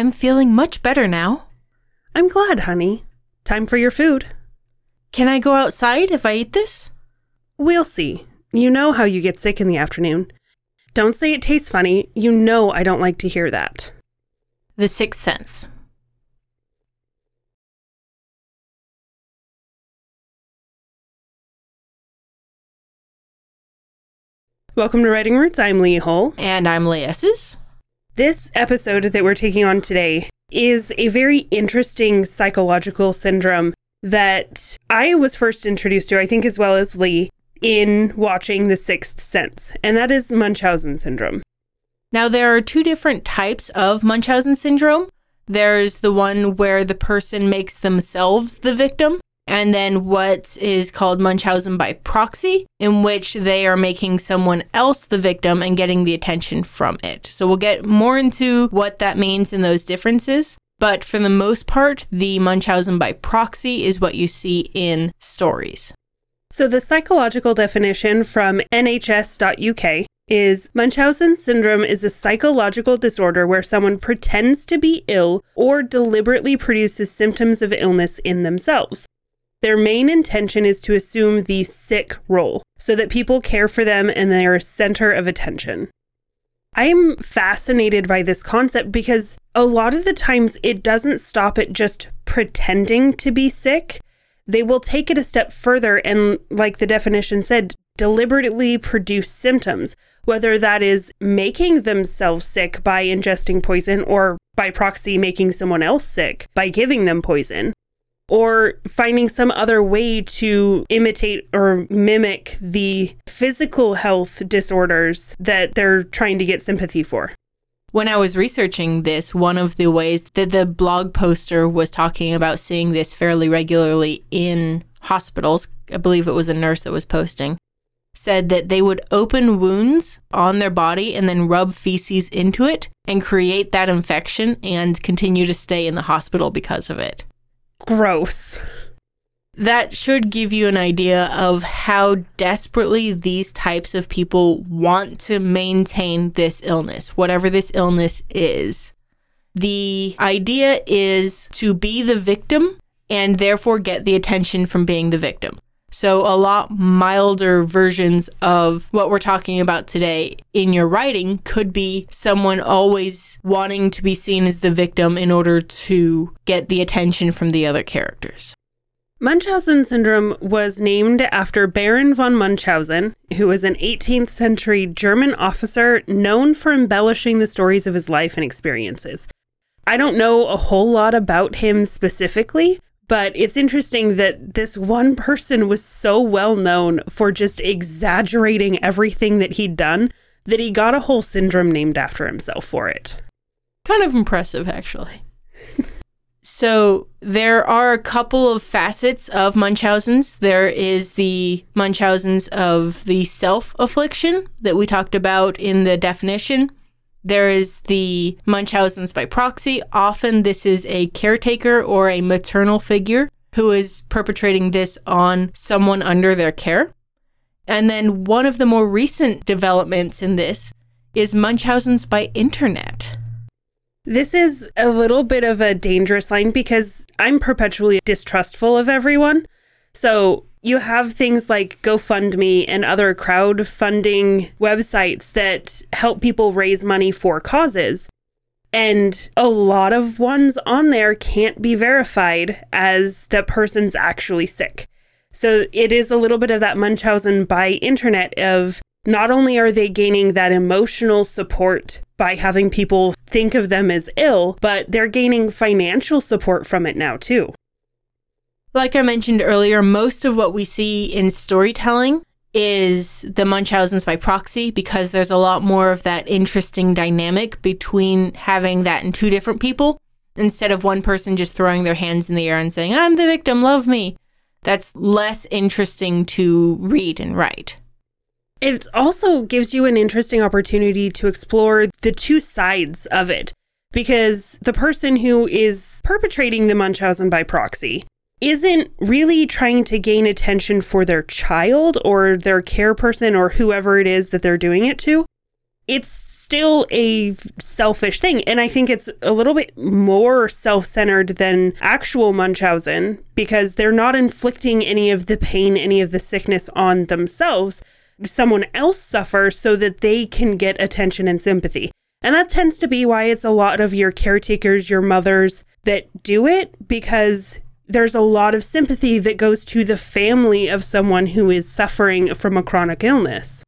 I'm feeling much better now. I'm glad, honey. Time for your food. Can I go outside if I eat this? We'll see. You know how you get sick in the afternoon. Don't say it tastes funny. You know I don't like to hear that. The Sixth Sense. Welcome to Writing Roots. I'm Lee Hull. And I'm Laesses. This episode that we're taking on today is a very interesting psychological syndrome that I was first introduced to, I think, as well as Lee, in watching The Sixth Sense, and that is Munchausen syndrome. Now, there are two different types of Munchausen syndrome. There's the one where the person makes themselves the victim, and then what is called Munchausen by proxy, in which they are making someone else the victim and getting the attention from it. So we'll get more into what that means and those differences. But for the most part, the Munchausen by proxy is what you see in stories. So the psychological definition from nhs.uk is Munchausen syndrome is a psychological disorder where someone pretends to be ill or deliberately produces symptoms of illness in themselves. Their main intention is to assume the sick role so that people care for them and they're a center of attention. I'm fascinated by this concept because a lot of the times it doesn't stop at just pretending to be sick. They will take it a step further and, like the definition said, deliberately produce symptoms, whether that is making themselves sick by ingesting poison or by proxy making someone else sick by giving them poison or finding some other way to imitate or mimic the physical health disorders that they're trying to get sympathy for. When I was researching this, one of the ways that the blog poster was talking about seeing this fairly regularly in hospitals, I believe it was a nurse that was posting, said that they would open wounds on their body and then rub feces into it and create that infection and continue to stay in the hospital because of it. Gross. That should give you an idea of how desperately these types of people want to maintain this illness, whatever this illness is. The idea is to be the victim and therefore get the attention from being the victim. So, a lot milder versions of what we're talking about today in your writing could be someone always wanting to be seen as the victim in order to get the attention from the other characters. Munchausen syndrome was named after Baron von Munchausen, who was an 18th century German officer known for embellishing the stories of his life and experiences. I don't know a whole lot about him specifically, but it's interesting that this one person was so well known for just exaggerating everything that he'd done that he got a whole syndrome named after himself for it. Kind of impressive, actually. so, there are a couple of facets of Munchausen's. There is the Munchausen's of the self affliction that we talked about in the definition. There is the Munchausen's by proxy. Often, this is a caretaker or a maternal figure who is perpetrating this on someone under their care. And then, one of the more recent developments in this is Munchausen's by internet. This is a little bit of a dangerous line because I'm perpetually distrustful of everyone. So, you have things like GoFundMe and other crowdfunding websites that help people raise money for causes. And a lot of ones on there can't be verified as the person's actually sick. So it is a little bit of that Munchausen by internet of not only are they gaining that emotional support by having people think of them as ill, but they're gaining financial support from it now too. Like I mentioned earlier, most of what we see in storytelling is the Munchausen's by proxy because there's a lot more of that interesting dynamic between having that in two different people instead of one person just throwing their hands in the air and saying, I'm the victim, love me. That's less interesting to read and write. It also gives you an interesting opportunity to explore the two sides of it because the person who is perpetrating the Munchausen by proxy isn't really trying to gain attention for their child or their care person or whoever it is that they're doing it to. it's still a selfish thing. And I think it's a little bit more self centered than actual Munchausen because they're not inflicting any of the pain, any of the sickness on themselves. Someone else suffers so that they can get attention and sympathy. And that tends to be why it's a lot of your caretakers, your mothers that do it because there's a lot of sympathy that goes to the family of someone who is suffering from a chronic illness.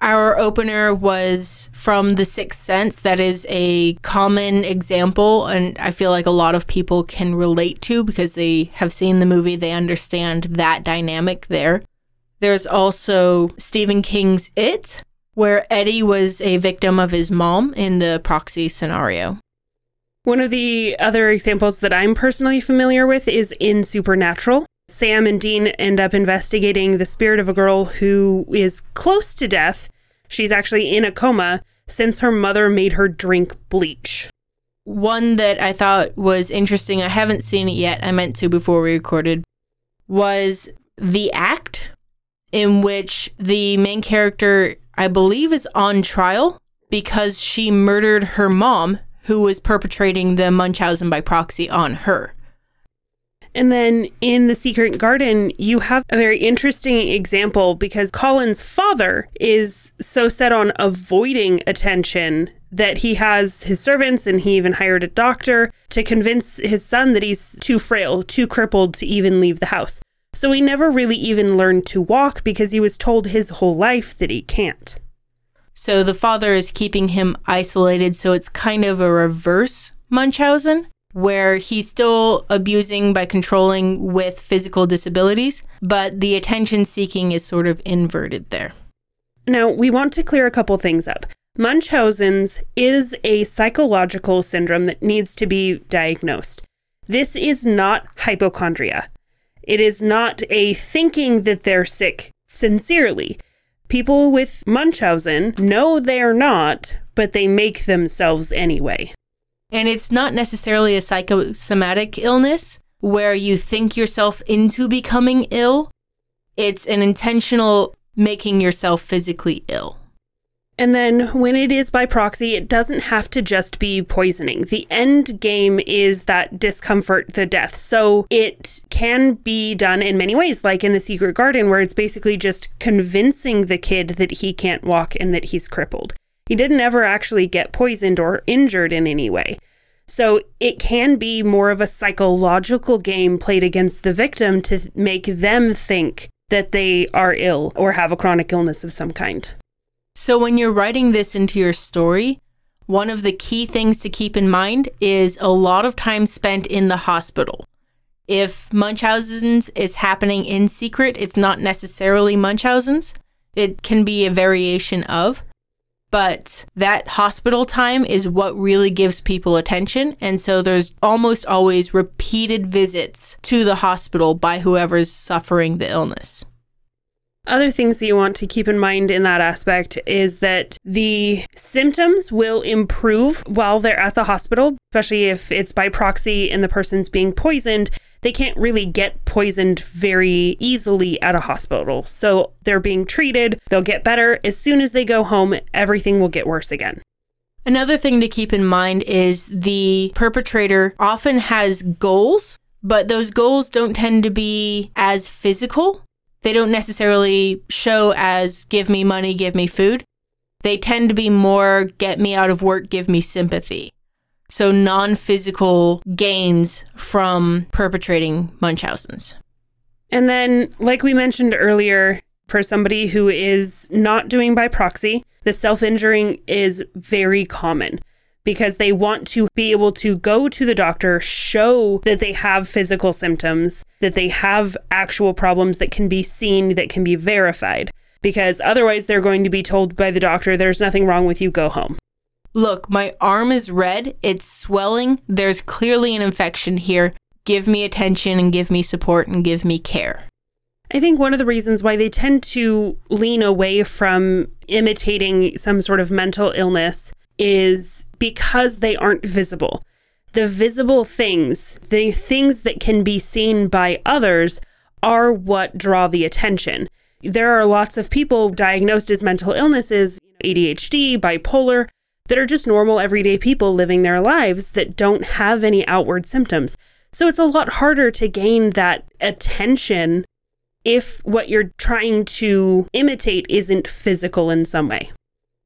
Our opener was from The Sixth Sense. That is a common example, and I feel like a lot of people can relate to because they have seen the movie, they understand that dynamic there. There's also Stephen King's It, where Eddie was a victim of his mom in the proxy scenario. One of the other examples that I'm personally familiar with is in Supernatural. Sam and Dean end up investigating the spirit of a girl who is close to death. She's actually in a coma since her mother made her drink bleach. One that I thought was interesting, I haven't seen it yet, I meant to before we recorded, was The Act, in which the main character, I believe, is on trial because she murdered her mom, who was perpetrating the Munchausen by proxy on her. And then in The Secret Garden, you have a very interesting example because Colin's father is so set on avoiding attention that he has his servants and he even hired a doctor to convince his son that he's too frail, too crippled to even leave the house. So he never really even learned to walk because he was told his whole life that he can't. So the father is keeping him isolated, so it's kind of a reverse Munchausen where he's still abusing by controlling with physical disabilities, but the attention seeking is sort of inverted there. Now, we want to clear a couple things up. Munchausen's is a psychological syndrome that needs to be diagnosed. This is not hypochondria. It is not a thinking that they're sick sincerely. People with Munchausen know they're not, but they make themselves anyway. And it's not necessarily a psychosomatic illness where you think yourself into becoming ill. It's an intentional making yourself physically ill. And then when it is by proxy, it doesn't have to just be poisoning. The end game is that discomfort, the death. So it can be done in many ways, like in The Secret Garden, where it's basically just convincing the kid that he can't walk and that he's crippled. He didn't ever actually get poisoned or injured in any way. So it can be more of a psychological game played against the victim to make them think that they are ill or have a chronic illness of some kind. So when you're writing this into your story, one of the key things to keep in mind is a lot of time spent in the hospital. If Munchausen's is happening in secret, it's not necessarily Munchausen's. It can be a variation of but that hospital time is what really gives people attention. And so there's almost always repeated visits to the hospital by whoever's suffering the illness. Other things that you want to keep in mind in that aspect is that the symptoms will improve while they're at the hospital, especially if it's by proxy and the person's being poisoned they can't really get poisoned very easily at a hospital. So they're being treated, they'll get better. As soon as they go home, everything will get worse again. Another thing to keep in mind is the perpetrator often has goals, but those goals don't tend to be as physical. They don't necessarily show as give me money, give me food. They tend to be more get me out of work, give me sympathy. So, non physical gains from perpetrating Munchausen's. And then, like we mentioned earlier, for somebody who is not doing by proxy, the self injuring is very common because they want to be able to go to the doctor, show that they have physical symptoms, that they have actual problems that can be seen, that can be verified. Because otherwise, they're going to be told by the doctor, there's nothing wrong with you, go home. Look, my arm is red. It's swelling. There's clearly an infection here. Give me attention and give me support and give me care. I think one of the reasons why they tend to lean away from imitating some sort of mental illness is because they aren't visible. The visible things, the things that can be seen by others, are what draw the attention. There are lots of people diagnosed as mental illnesses ADHD, bipolar, that are just normal everyday people living their lives that don't have any outward symptoms. So it's a lot harder to gain that attention if what you're trying to imitate isn't physical in some way.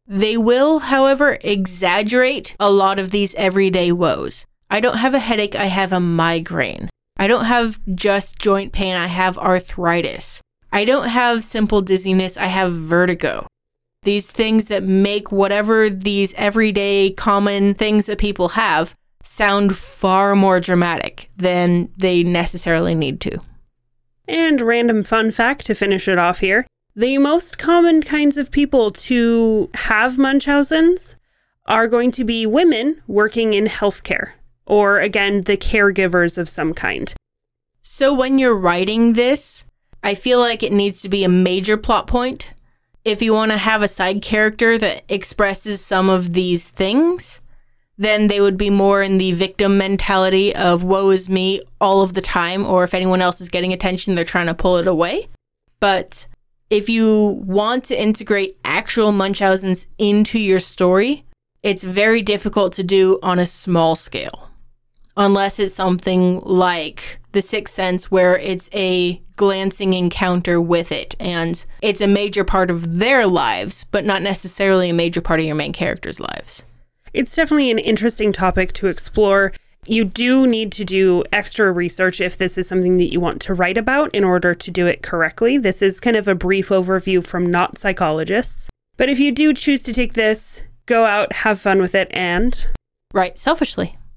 They will, however, exaggerate a lot of these everyday woes. I don't have a headache, I have a migraine. I don't have just joint pain, I have arthritis. I don't have simple dizziness, I have vertigo. These things that make whatever these everyday common things that people have sound far more dramatic than they necessarily need to. And random fun fact to finish it off here the most common kinds of people to have Munchausen's are going to be women working in healthcare, or again, the caregivers of some kind. So when you're writing this, I feel like it needs to be a major plot point. If you want to have a side character that expresses some of these things, then they would be more in the victim mentality of woe is me all of the time, or if anyone else is getting attention, they're trying to pull it away. But if you want to integrate actual Munchausen's into your story, it's very difficult to do on a small scale. Unless it's something like The Sixth Sense, where it's a glancing encounter with it and it's a major part of their lives, but not necessarily a major part of your main character's lives. It's definitely an interesting topic to explore. You do need to do extra research if this is something that you want to write about in order to do it correctly. This is kind of a brief overview from not psychologists. But if you do choose to take this, go out, have fun with it, and write selfishly.